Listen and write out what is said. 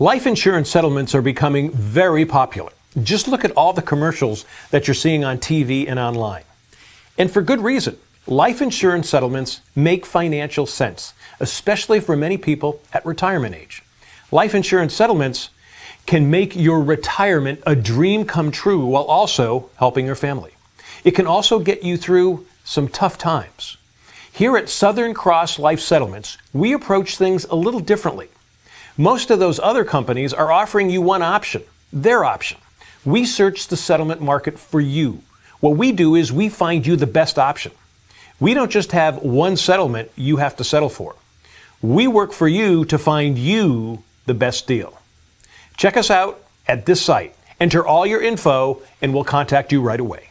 Life insurance settlements are becoming very popular. Just look at all the commercials that you're seeing on TV and online. And for good reason. Life insurance settlements make financial sense, especially for many people at retirement age. Life insurance settlements can make your retirement a dream come true while also helping your family. It can also get you through some tough times. Here at Southern Cross Life Settlements, we approach things a little differently. Most of those other companies are offering you one option, their option. We search the settlement market for you. What we do is we find you the best option. We don't just have one settlement you have to settle for. We work for you to find you the best deal. Check us out at this site. Enter all your info and we'll contact you right away.